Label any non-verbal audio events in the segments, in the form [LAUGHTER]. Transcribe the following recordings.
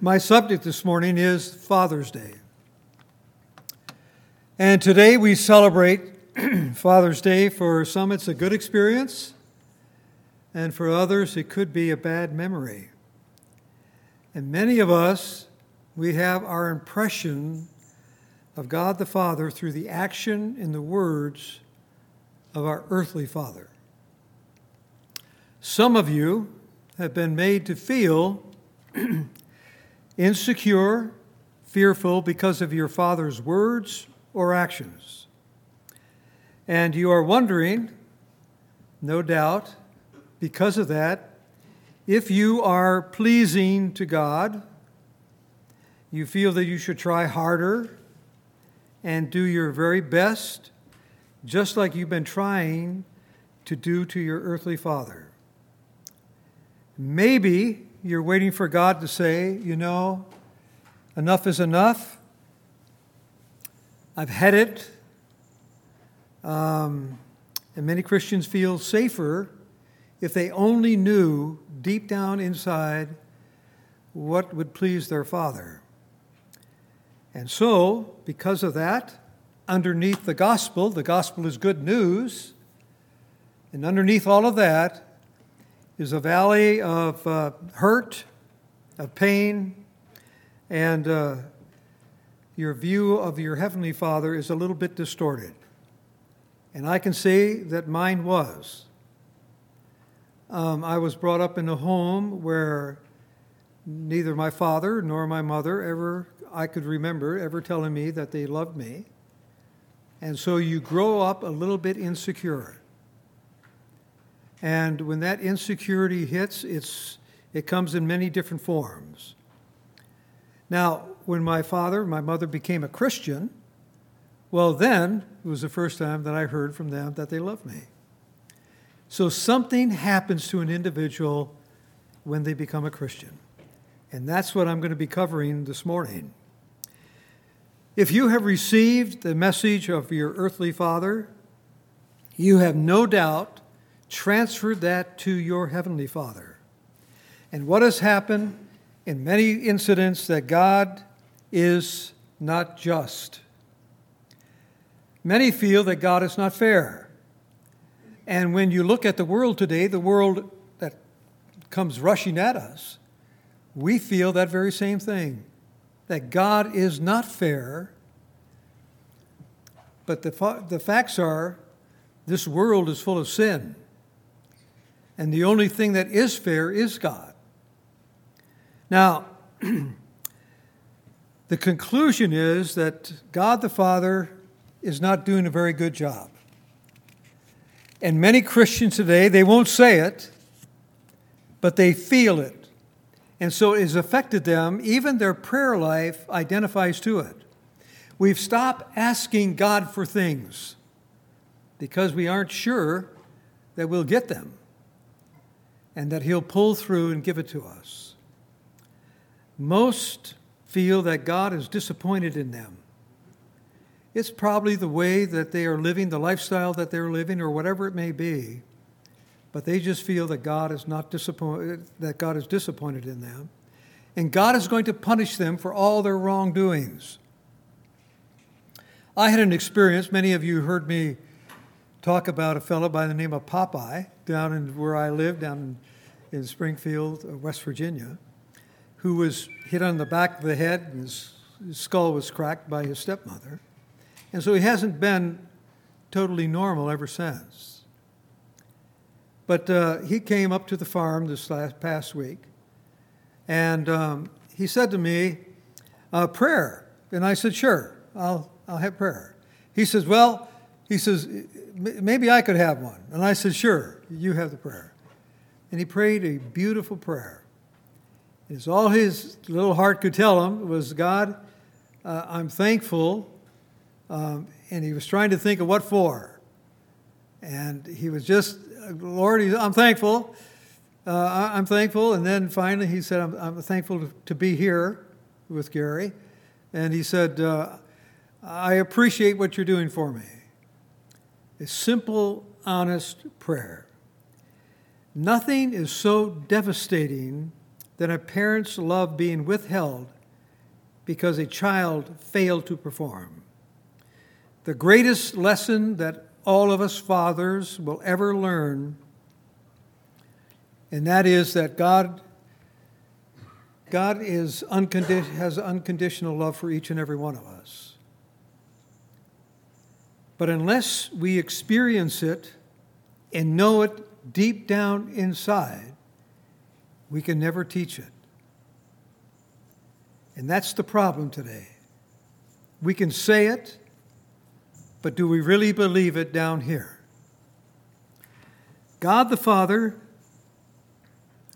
My subject this morning is Father's Day. And today we celebrate [CLEARS THROAT] Father's Day. For some, it's a good experience, and for others, it could be a bad memory. And many of us, we have our impression of God the Father through the action and the words of our earthly Father. Some of you have been made to feel [CLEARS THROAT] insecure, fearful because of your father's words or actions. And you are wondering, no doubt, because of that, if you are pleasing to God, you feel that you should try harder and do your very best, just like you've been trying to do to your earthly father. Maybe you're waiting for God to say, you know, enough is enough. I've had it. Um, and many Christians feel safer if they only knew deep down inside what would please their Father. And so, because of that, underneath the gospel, the gospel is good news, and underneath all of that is a valley of uh, hurt, of pain, and uh, your view of your Heavenly Father is a little bit distorted. And I can say that mine was. Um, I was brought up in a home where neither my father nor my mother ever, I could remember, ever telling me that they loved me. And so you grow up a little bit insecure. And when that insecurity hits, it's, it comes in many different forms. Now, when my father, my mother became a Christian, well, then it was the first time that I heard from them that they loved me. So something happens to an individual when they become a Christian. And that's what I'm going to be covering this morning. If you have received the message of your earthly father, you have no doubt transferred that to your heavenly Father. And what has happened in many incidents that God is not just. Many feel that God is not fair. And when you look at the world today, the world that comes rushing at us, we feel that very same thing that God is not fair. But the, fa- the facts are this world is full of sin. And the only thing that is fair is God. Now, [CLEARS THROAT] the conclusion is that God the Father is not doing a very good job. And many Christians today, they won't say it, but they feel it. And so it has affected them. Even their prayer life identifies to it. We've stopped asking God for things because we aren't sure that we'll get them and that He'll pull through and give it to us. Most feel that God is disappointed in them. It's probably the way that they are living, the lifestyle that they're living, or whatever it may be. But they just feel that God is not disappointed, that God is disappointed in them. And God is going to punish them for all their wrongdoings. I had an experience, many of you heard me talk about a fellow by the name of Popeye down in where I live, down in, in Springfield, uh, West Virginia, who was hit on the back of the head and his, his skull was cracked by his stepmother. And so he hasn't been totally normal ever since. But uh, he came up to the farm this last past week, and um, he said to me, uh, "Prayer," and I said, "Sure, I'll I'll have prayer." He says, "Well," he says, maybe I could have one. And I said, Sure, you have the prayer. And he prayed a beautiful prayer. It's all his little heart could tell him was, God, uh, I'm thankful. Um, and he was trying to think of what for. And he was just, Lord, I'm thankful. Uh, I'm thankful. And then finally he said, I'm, I'm thankful to, to, be here with Gary. And he said, uh, I appreciate what you're doing for me a simple, honest prayer. Nothing is so devastating than a parent's love being withheld because a child failed to perform. The greatest lesson that all of us fathers will ever learn, and that is that God, God is uncondi- has unconditional love for each and every one of us. But unless we experience it and know it deep down inside, we can never teach it. And that's the problem today. We can say it, but do we really believe it down here? God the Father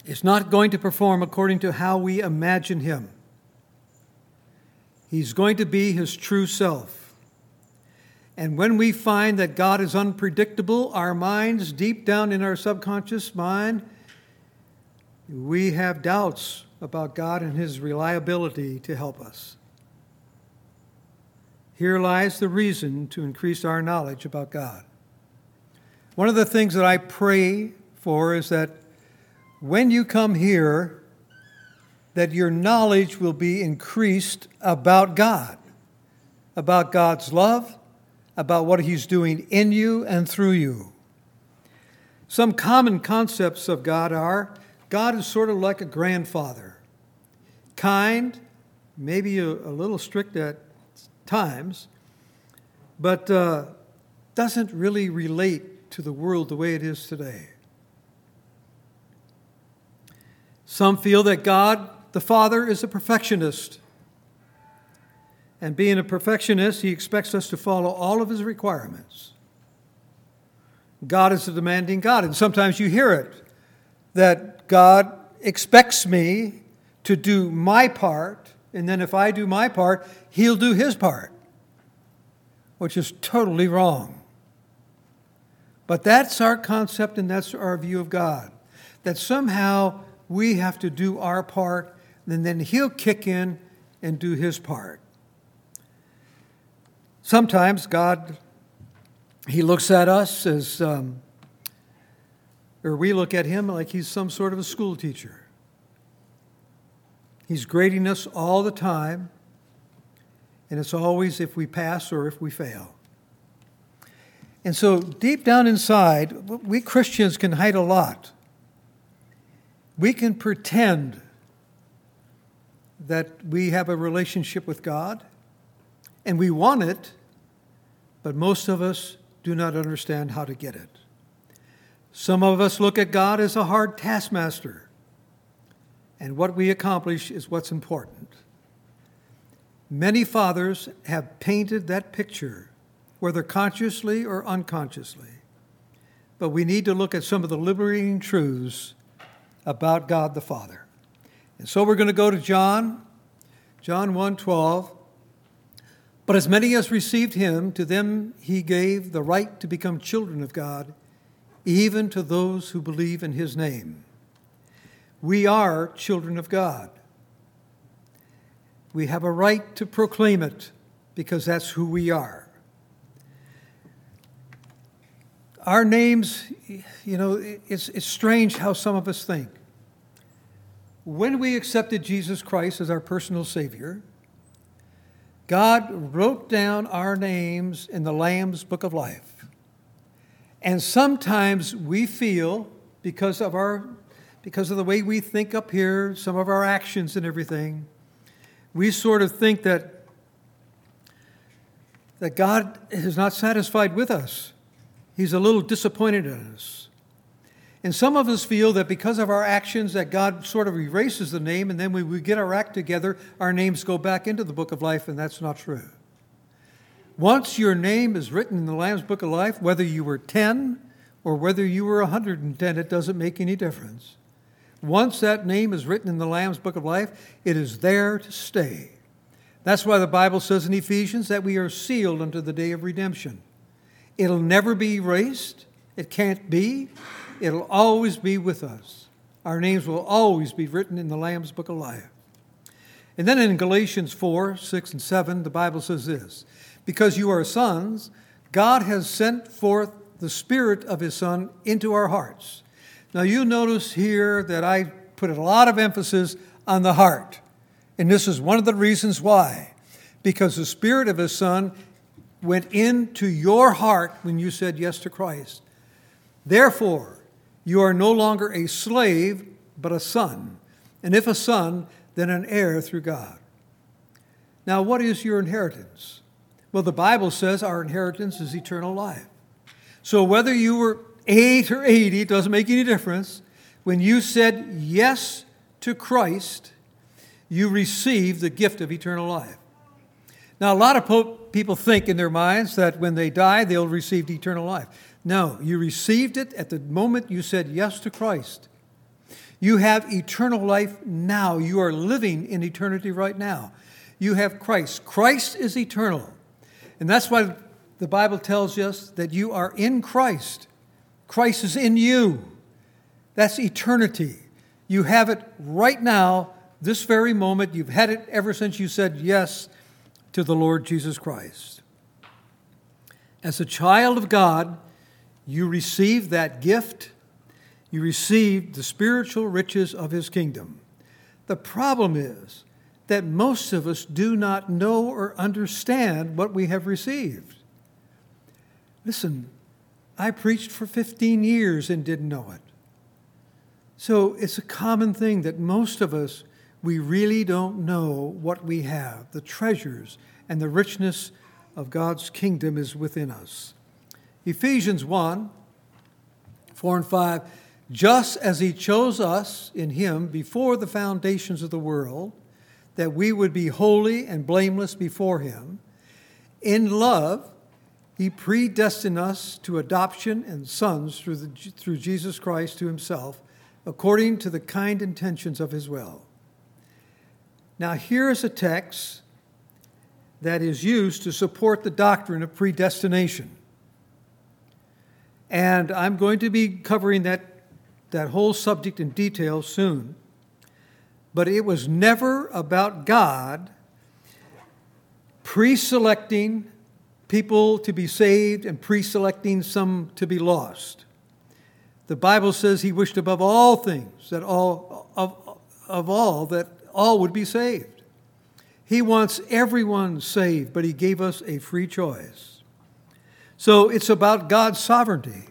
is not going to perform according to how we imagine him. He's going to be his true self. And when we find that God is unpredictable, our minds, deep down in our subconscious mind, we have doubts about God and His reliability to help us. Here lies the reason to increase our knowledge about God. One of the things that I pray for is that when you come here, that your knowledge will be increased about God, about God's love, about what He's doing in you and through you. Some common concepts of God are God is sort of like a grandfather, kind, maybe a, a little strict at times, but uh, doesn't really relate to the world the way it is today. Some feel that God, the Father, is a perfectionist. And being a perfectionist, he expects us to follow all of his requirements. God is a demanding God. And sometimes you hear it that God expects me to do my part, and then if I do my part, He'll do His part, which is totally wrong. But that's our concept and that's our view of God. That somehow we have to do our part, and then He'll kick in and do His part. Sometimes God, He looks at us as. Um, or we look at him like he's some sort of a school teacher. He's grading us all the time, and it's always if we pass or if we fail. And so, deep down inside, we Christians can hide a lot. We can pretend that we have a relationship with God, and we want it, but most of us do not understand how to get it. Some of us look at God as a hard taskmaster, and what we accomplish is what's important. Many fathers have painted that picture, whether consciously or unconsciously. But we need to look at some of the liberating truths about God the Father. And so we're going to go to John, John 1:12. But as many as received him, to them he gave the right to become children of God even to those who believe in his name. We are children of God. We have a right to proclaim it because that's who we are. Our names, you know, it's, it's strange how some of us think. When we accepted Jesus Christ as our personal Savior, God wrote down our names in the Lamb's Book of Life. And sometimes we feel, because of our because of the way we think up here, some of our actions and everything, we sort of think that that God is not satisfied with us. He's a little disappointed in us. And some of us feel that because of our actions that God sort of erases the name and then when we get our act together, our names go back into the book of life, and that's not true. Once your name is written in the Lamb's Book of Life, whether you were 10 or whether you were 110, it doesn't make any difference. Once that name is written in the Lamb's Book of Life, it is there to stay. That's why the Bible says in Ephesians that we are sealed unto the day of redemption. It'll never be erased. It can't be. It'll always be with us. Our names will always be written in the Lamb's Book of Life. And then in Galatians 4 6 and 7, the Bible says this because you are sons, God has sent forth the Spirit of His Son into our hearts. Now, you notice here that I put a lot of emphasis on the heart. And this is one of the reasons why. Because the Spirit of His Son went into your heart when you said yes to Christ. Therefore, you are no longer a slave, but a son. And if a son, then an heir through God. Now, what is your inheritance? Well, the Bible says our inheritance is eternal life. So whether you were 8 or 80, it doesn't make any difference. When you said yes to Christ, you received the gift of eternal life. Now, a lot of people think in their minds that when they die, they'll receive eternal life. No, you received it at the moment you said yes to Christ. You have eternal life now. You are living in eternity right now. You have Christ. Christ is eternal. And that's why the Bible tells us that you are in Christ. Christ is in you. That's eternity. You have it right now, this very moment. You've had it ever since you said yes to the Lord Jesus Christ. As a child of God, you received that gift. You received the spiritual riches of his kingdom. The problem is that most of us do not know or understand what we have received. Listen, I preached for 15 years and didn't know it. So it's a common thing that most of us, we really don't know what we have. The treasures and the richness of God's kingdom is within us. Ephesians 1 4 and 5 just as he chose us in him before the foundations of the world that we would be holy and blameless before Him. In love, He predestined us to adoption and sons through, the, through Jesus Christ to Himself, according to the kind intentions of His will. Now, here is a text that is used to support the doctrine of predestination. And I'm going to be covering that, that whole subject in detail soon but it was never about God pre selecting people to be saved and pre selecting some to be lost. The Bible says he wished above all things that all of, of all that all would be saved. He wants everyone saved, but he gave us a free choice. So it's about God's sovereignty,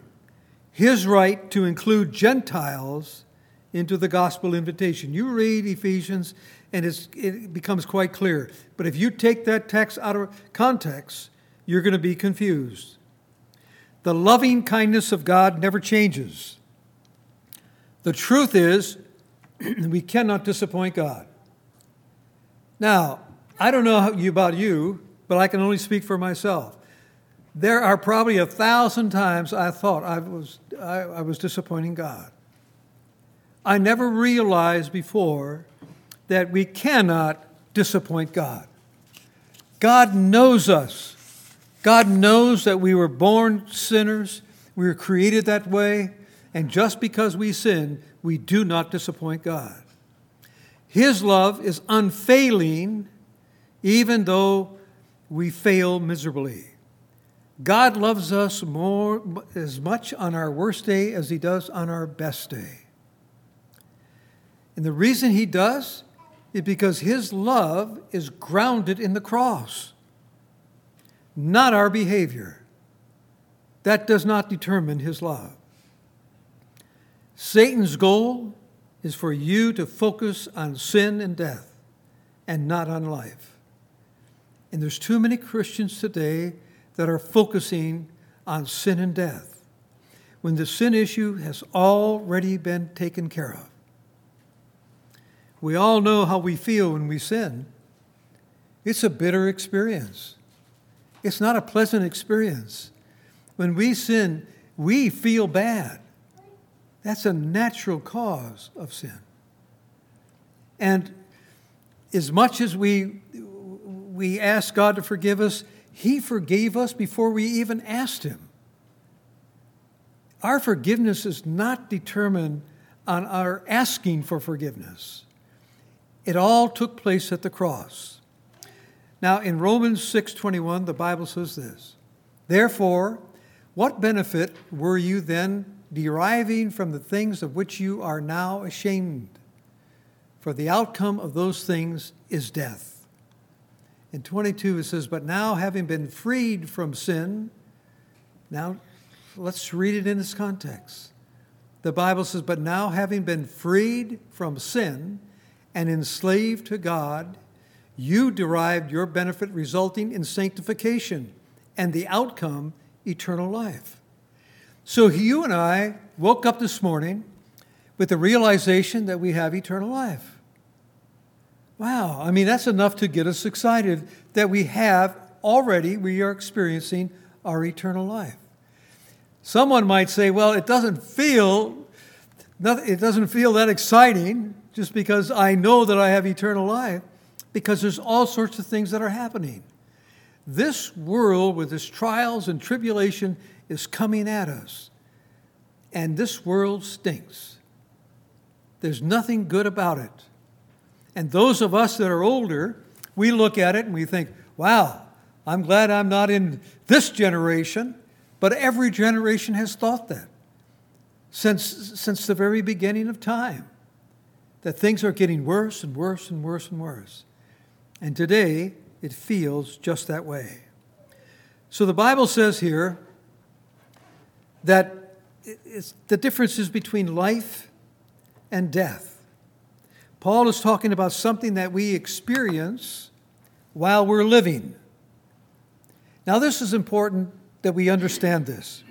his right to include Gentiles into the gospel invitation. You read Ephesians, and it becomes quite clear. But if you take that text out of context, you're going to be confused. The loving kindness of God never changes. The truth is, [CLEARS THROAT] we cannot disappoint God. Now, I don't know about you, but I can only speak for myself. There are probably a thousand times I thought I was, I, I was disappointing God. I never realized before that we cannot disappoint God. God knows us. God knows that we were born sinners, we were created that way, and just because we sin, we do not disappoint God. His love is unfailing, even though we fail miserably. God loves us more as much on our worst day as he does on our best day. And the reason he does is because his love is grounded in the cross, not our behavior. That does not determine his love. Satan's goal is for you to focus on sin and death and not on life. And there's too many Christians today that are focusing on sin and death when the sin issue has already been taken care of. We all know how we feel when we sin. It's a bitter experience. It's not a pleasant experience. When we sin, we feel bad. That's a natural cause of sin. And as much as we, we ask God to forgive us, He forgave us before we even asked Him. Our forgiveness is not determined on our asking for forgiveness. It all took place at the cross. Now in Romans 6:21 the Bible says this. Therefore, what benefit were you then deriving from the things of which you are now ashamed? for the outcome of those things is death. In 22, it says, But now, having been freed from sin, now let's read it in its context. The Bible says, But now, having been freed from sin and enslaved to God, you derived your benefit resulting in sanctification and the outcome, eternal life. So you and I woke up this morning with the realization that we have eternal life. Wow, I mean, that's enough to get us excited that we have already, we are experiencing our eternal life. Someone might say, well, it doesn't feel, it doesn't feel that exciting just because I know that I have eternal life, because there's all sorts of things that are happening. This world with its trials and tribulation is coming at us. And this world stinks. There's nothing good about it. And those of us that are older, we look at it and we think, wow, I'm glad I'm not in this generation. But every generation has thought that since, since the very beginning of time, that things are getting worse and worse and worse and worse. And today, it feels just that way. So the Bible says here that the difference is between life and death. Paul is talking about something that we experience while we're living. Now, this is important that we understand this.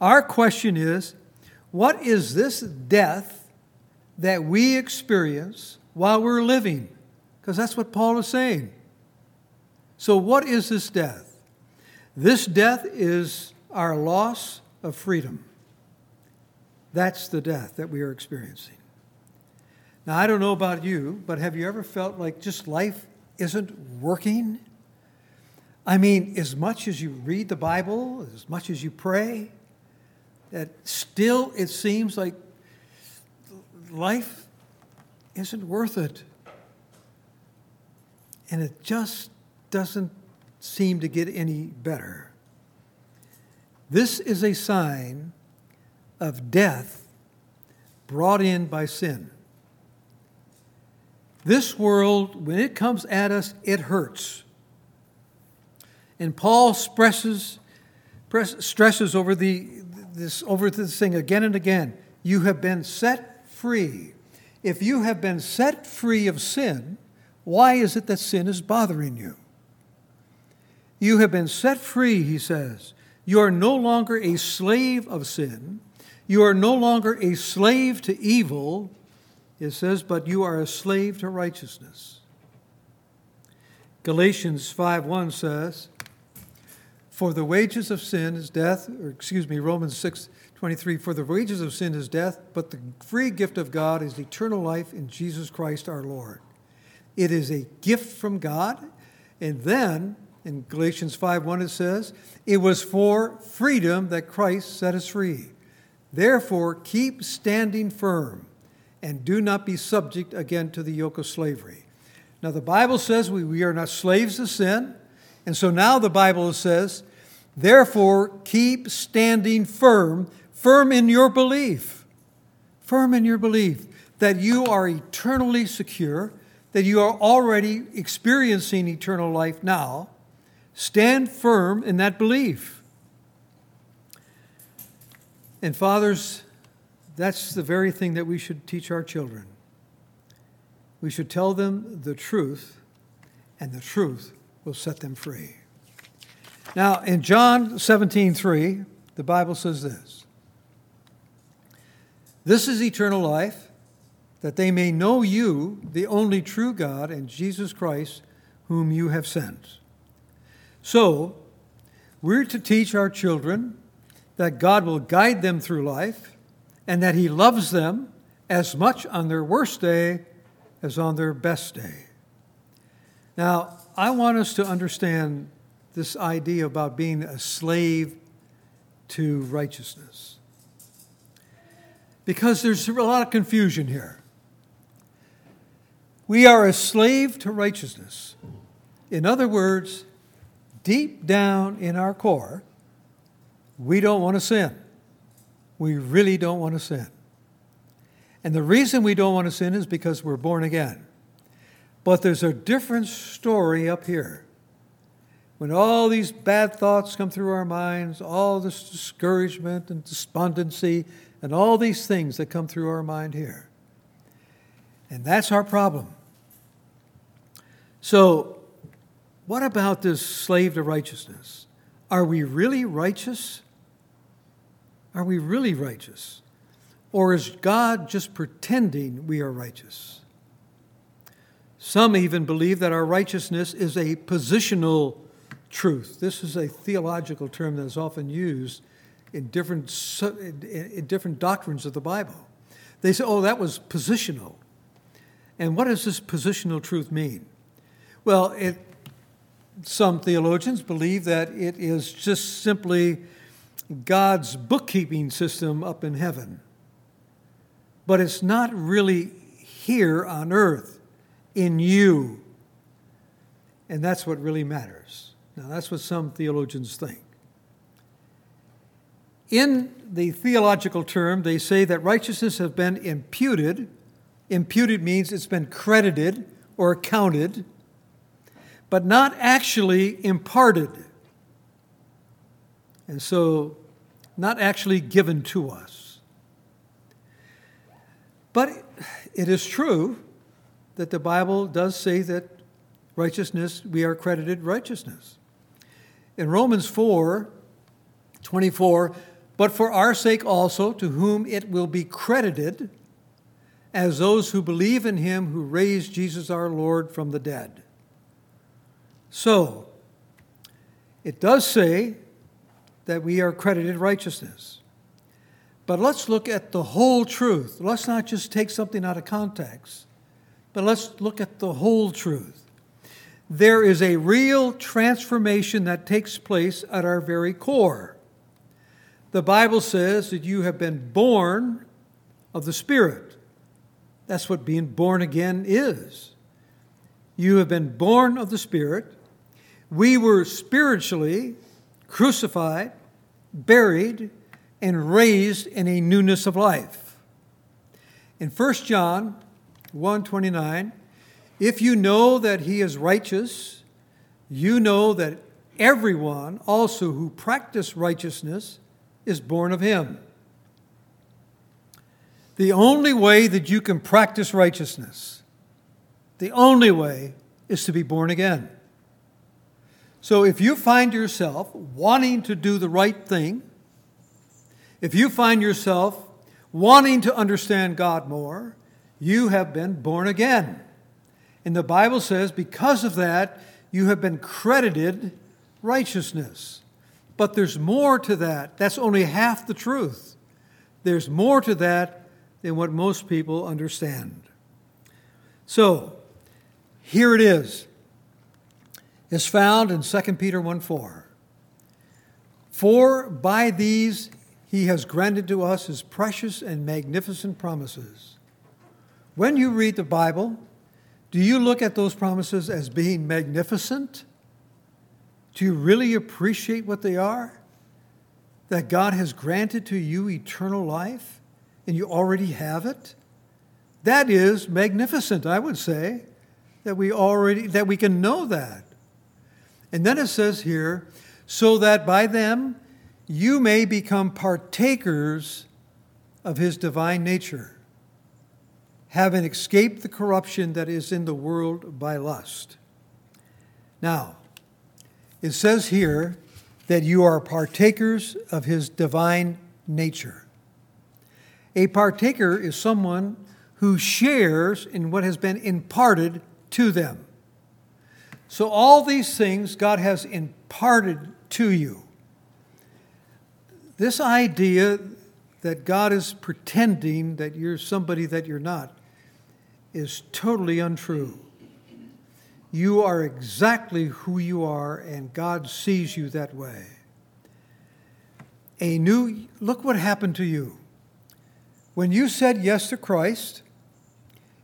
Our question is what is this death that we experience while we're living? Because that's what Paul is saying. So, what is this death? This death is our loss of freedom. That's the death that we are experiencing. Now, I don't know about you, but have you ever felt like just life isn't working? I mean, as much as you read the Bible, as much as you pray, that still it seems like life isn't worth it. And it just doesn't seem to get any better. This is a sign of death brought in by sin. This world, when it comes at us, it hurts. And Paul stresses, stresses over, the, this, over this thing again and again. You have been set free. If you have been set free of sin, why is it that sin is bothering you? You have been set free, he says. You are no longer a slave of sin. You are no longer a slave to evil, it says, but you are a slave to righteousness. Galatians 5:1 says, "For the wages of sin is death," or excuse me, Romans 6:23, "For the wages of sin is death, but the free gift of God is eternal life in Jesus Christ our Lord." It is a gift from God, and then in Galatians 5:1 it says, "It was for freedom that Christ set us free. Therefore keep standing firm and do not be subject again to the yoke of slavery." Now the Bible says we, we are not slaves to sin, and so now the Bible says, "Therefore keep standing firm, firm in your belief." Firm in your belief that you are eternally secure, that you are already experiencing eternal life now Stand firm in that belief. And, fathers, that's the very thing that we should teach our children. We should tell them the truth, and the truth will set them free. Now, in John 17 3, the Bible says this This is eternal life, that they may know you, the only true God, and Jesus Christ, whom you have sent. So, we're to teach our children that God will guide them through life and that He loves them as much on their worst day as on their best day. Now, I want us to understand this idea about being a slave to righteousness. Because there's a lot of confusion here. We are a slave to righteousness. In other words, deep down in our core, we don't want to sin. We really don't want to sin. And the reason we don't want to sin is because we're born again. But there's a different story up here. When all these bad thoughts come through our minds, all this discouragement and despondency, and all these things that come through our mind here. And that's our problem. So, what about this slave to righteousness? Are we really righteous? Are we really righteous? Or is God just pretending we are righteous? Some even believe that our righteousness is a positional truth. This is a theological term that is often used in different, in different doctrines of the Bible. They say, oh, that was positional. And what does this positional truth mean? Well, it, some theologians believe that it is just simply God's bookkeeping system up in heaven. But it's not really here on earth in you. And that's what really matters. Now, that's what some theologians think. In the theological term, they say that righteousness has been imputed. Imputed means it's been credited or counted, but not actually imparted. And so, not actually given to us. But it is true that the Bible does say that righteousness, we are credited righteousness. In Romans 4 24, but for our sake also, to whom it will be credited as those who believe in him who raised Jesus our Lord from the dead. So, it does say that we are credited righteousness. But let's look at the whole truth. Let's not just take something out of context, but let's look at the whole truth. There is a real transformation that takes place at our very core. The Bible says that you have been born of the Spirit. That's what being born again is. You have been born of the Spirit. We were spiritually crucified, buried, and raised in a newness of life. In 1 John 1:29, if you know that he is righteous, you know that everyone also who practice righteousness is born of Him. The only way that you can practice righteousness, the only way is to be born again. So if you find yourself wanting to do the right thing, if you find yourself wanting to understand God more, you have been born again. And the Bible says, because of that, you have been credited righteousness. But there's more to that. That's only half the truth. There's more to that than what most people understand. So, here it is. It's found in 2 Peter 1 4. For by these he has granted to us his precious and magnificent promises. When you read the Bible, do you look at those promises as being magnificent? Do you really appreciate what they are? That God has granted to you eternal life and you already have it? That is magnificent, I would say, that we already that we can know that. And then it says here, so that by them you may become partakers of his divine nature, having escaped the corruption that is in the world by lust. Now, it says here that you are partakers of his divine nature. A partaker is someone who shares in what has been imparted to them. So, all these things God has imparted to you. This idea that God is pretending that you're somebody that you're not is totally untrue. You are exactly who you are, and God sees you that way. A new, look what happened to you. When you said yes to Christ,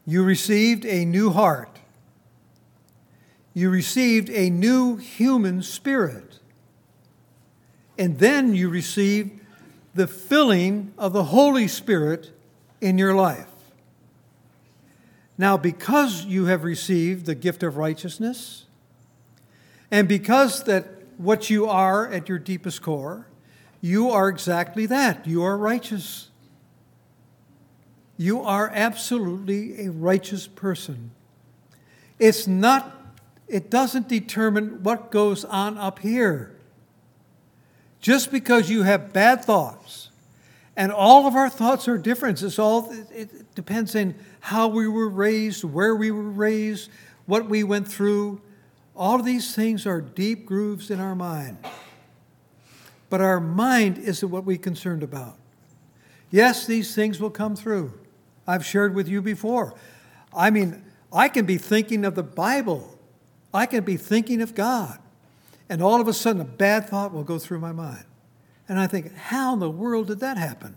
you received a new heart. You received a new human spirit. And then you received the filling of the Holy Spirit in your life. Now, because you have received the gift of righteousness, and because that what you are at your deepest core, you are exactly that. You are righteous. You are absolutely a righteous person. It's not, it doesn't determine what goes on up here. Just because you have bad thoughts, and all of our thoughts are different. It's all, it depends on how we were raised, where we were raised, what we went through. All of these things are deep grooves in our mind. But our mind isn't what we're concerned about. Yes, these things will come through. I've shared with you before. I mean, I can be thinking of the Bible, I can be thinking of God, and all of a sudden a bad thought will go through my mind. And I think, how in the world did that happen?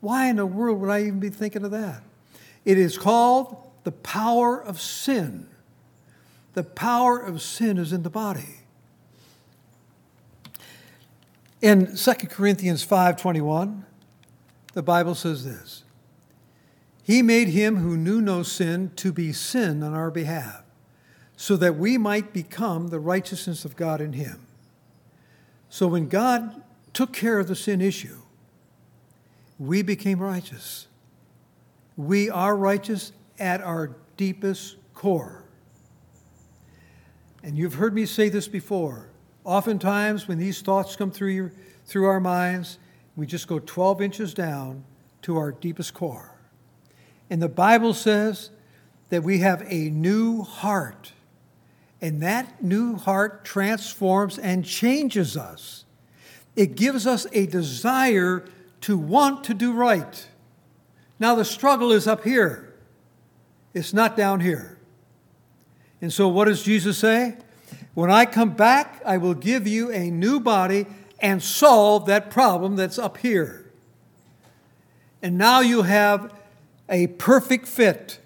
Why in the world would I even be thinking of that? It is called the power of sin. The power of sin is in the body. In 2 Corinthians 5:21, the Bible says this. He made him who knew no sin to be sin on our behalf, so that we might become the righteousness of God in him. So when God took care of the sin issue, we became righteous. We are righteous at our deepest core. And you've heard me say this before. Oftentimes, when these thoughts come through, your, through our minds, we just go 12 inches down to our deepest core. And the Bible says that we have a new heart. And that new heart transforms and changes us. It gives us a desire to want to do right. Now, the struggle is up here, it's not down here. And so, what does Jesus say? When I come back, I will give you a new body and solve that problem that's up here. And now you have a perfect fit.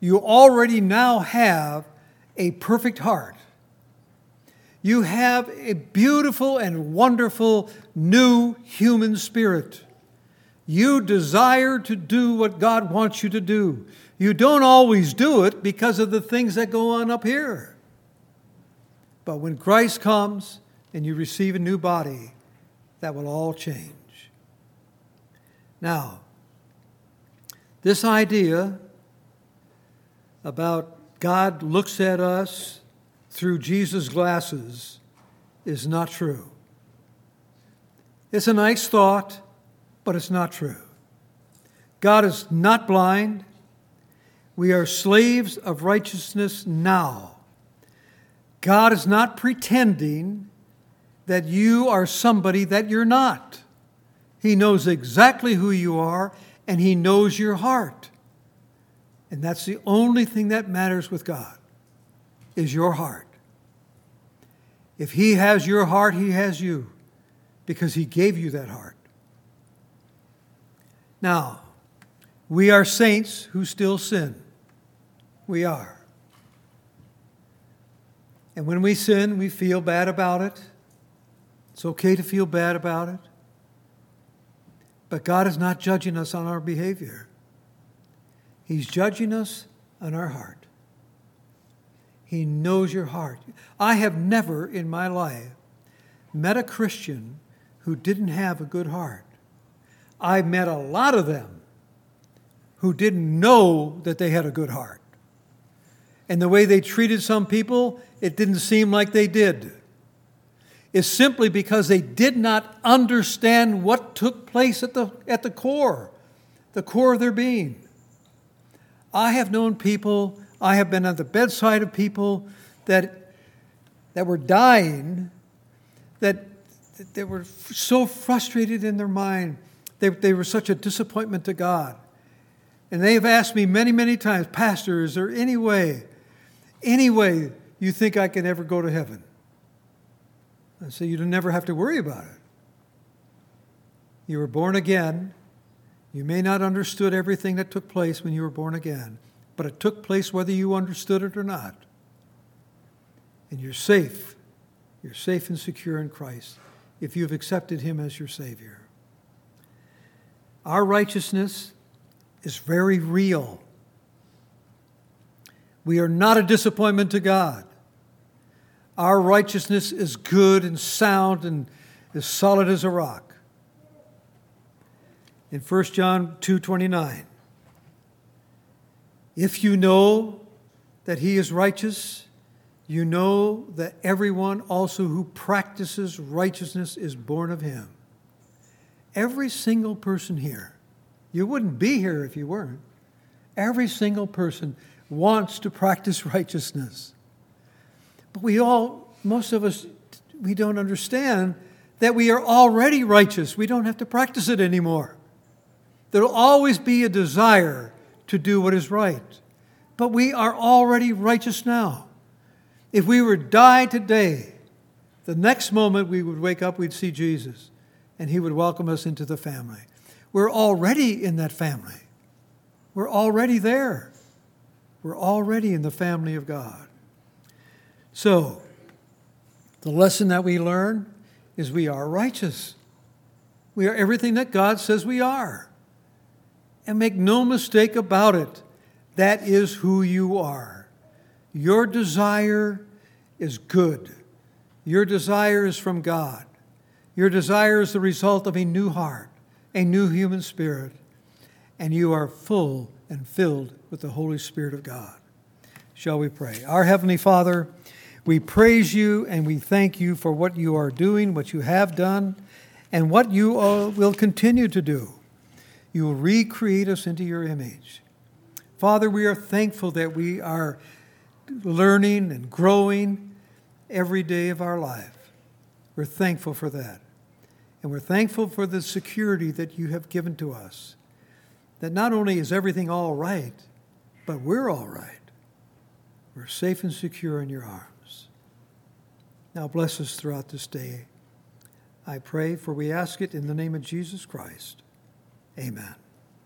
You already now have a perfect heart. You have a beautiful and wonderful new human spirit. You desire to do what God wants you to do. You don't always do it because of the things that go on up here. But when Christ comes and you receive a new body, that will all change. Now, this idea about God looks at us through Jesus' glasses is not true. It's a nice thought, but it's not true. God is not blind. We are slaves of righteousness now. God is not pretending that you are somebody that you're not. He knows exactly who you are, and He knows your heart. And that's the only thing that matters with God is your heart. If He has your heart, He has you because He gave you that heart. Now, we are saints who still sin. We are. And when we sin, we feel bad about it. It's okay to feel bad about it. But God is not judging us on our behavior, He's judging us on our heart. He knows your heart. I have never in my life met a Christian who didn't have a good heart. I met a lot of them who didn't know that they had a good heart. And the way they treated some people, it didn't seem like they did. It's simply because they did not understand what took place at the, at the core, the core of their being. I have known people I have been at the bedside of people that, that were dying, that, that they were so frustrated in their mind. They, they were such a disappointment to God. And they have asked me many, many times, Pastor, is there any way, any way you think I can ever go to heaven? I say, you never have to worry about it. You were born again. You may not understood everything that took place when you were born again, but it took place whether you understood it or not. And you're safe. You're safe and secure in Christ if you've accepted Him as your Savior. Our righteousness is very real. We are not a disappointment to God. Our righteousness is good and sound and as solid as a rock. In 1 John 2:29, if you know that he is righteous, you know that everyone also who practices righteousness is born of him. Every single person here, you wouldn't be here if you weren't. Every single person wants to practice righteousness. But we all, most of us, we don't understand that we are already righteous. We don't have to practice it anymore. There will always be a desire to do what is right. But we are already righteous now. If we were to die today, the next moment we would wake up, we'd see Jesus, and he would welcome us into the family. We're already in that family. We're already there. We're already in the family of God. So, the lesson that we learn is we are righteous. We are everything that God says we are. And make no mistake about it, that is who you are. Your desire is good. Your desire is from God. Your desire is the result of a new heart, a new human spirit, and you are full and filled with the Holy Spirit of God. Shall we pray? Our Heavenly Father, we praise you and we thank you for what you are doing, what you have done, and what you will continue to do. You will recreate us into your image. Father, we are thankful that we are learning and growing every day of our life. We're thankful for that. And we're thankful for the security that you have given to us. That not only is everything all right, but we're all right. We're safe and secure in your arms. Now bless us throughout this day. I pray, for we ask it in the name of Jesus Christ. Amen.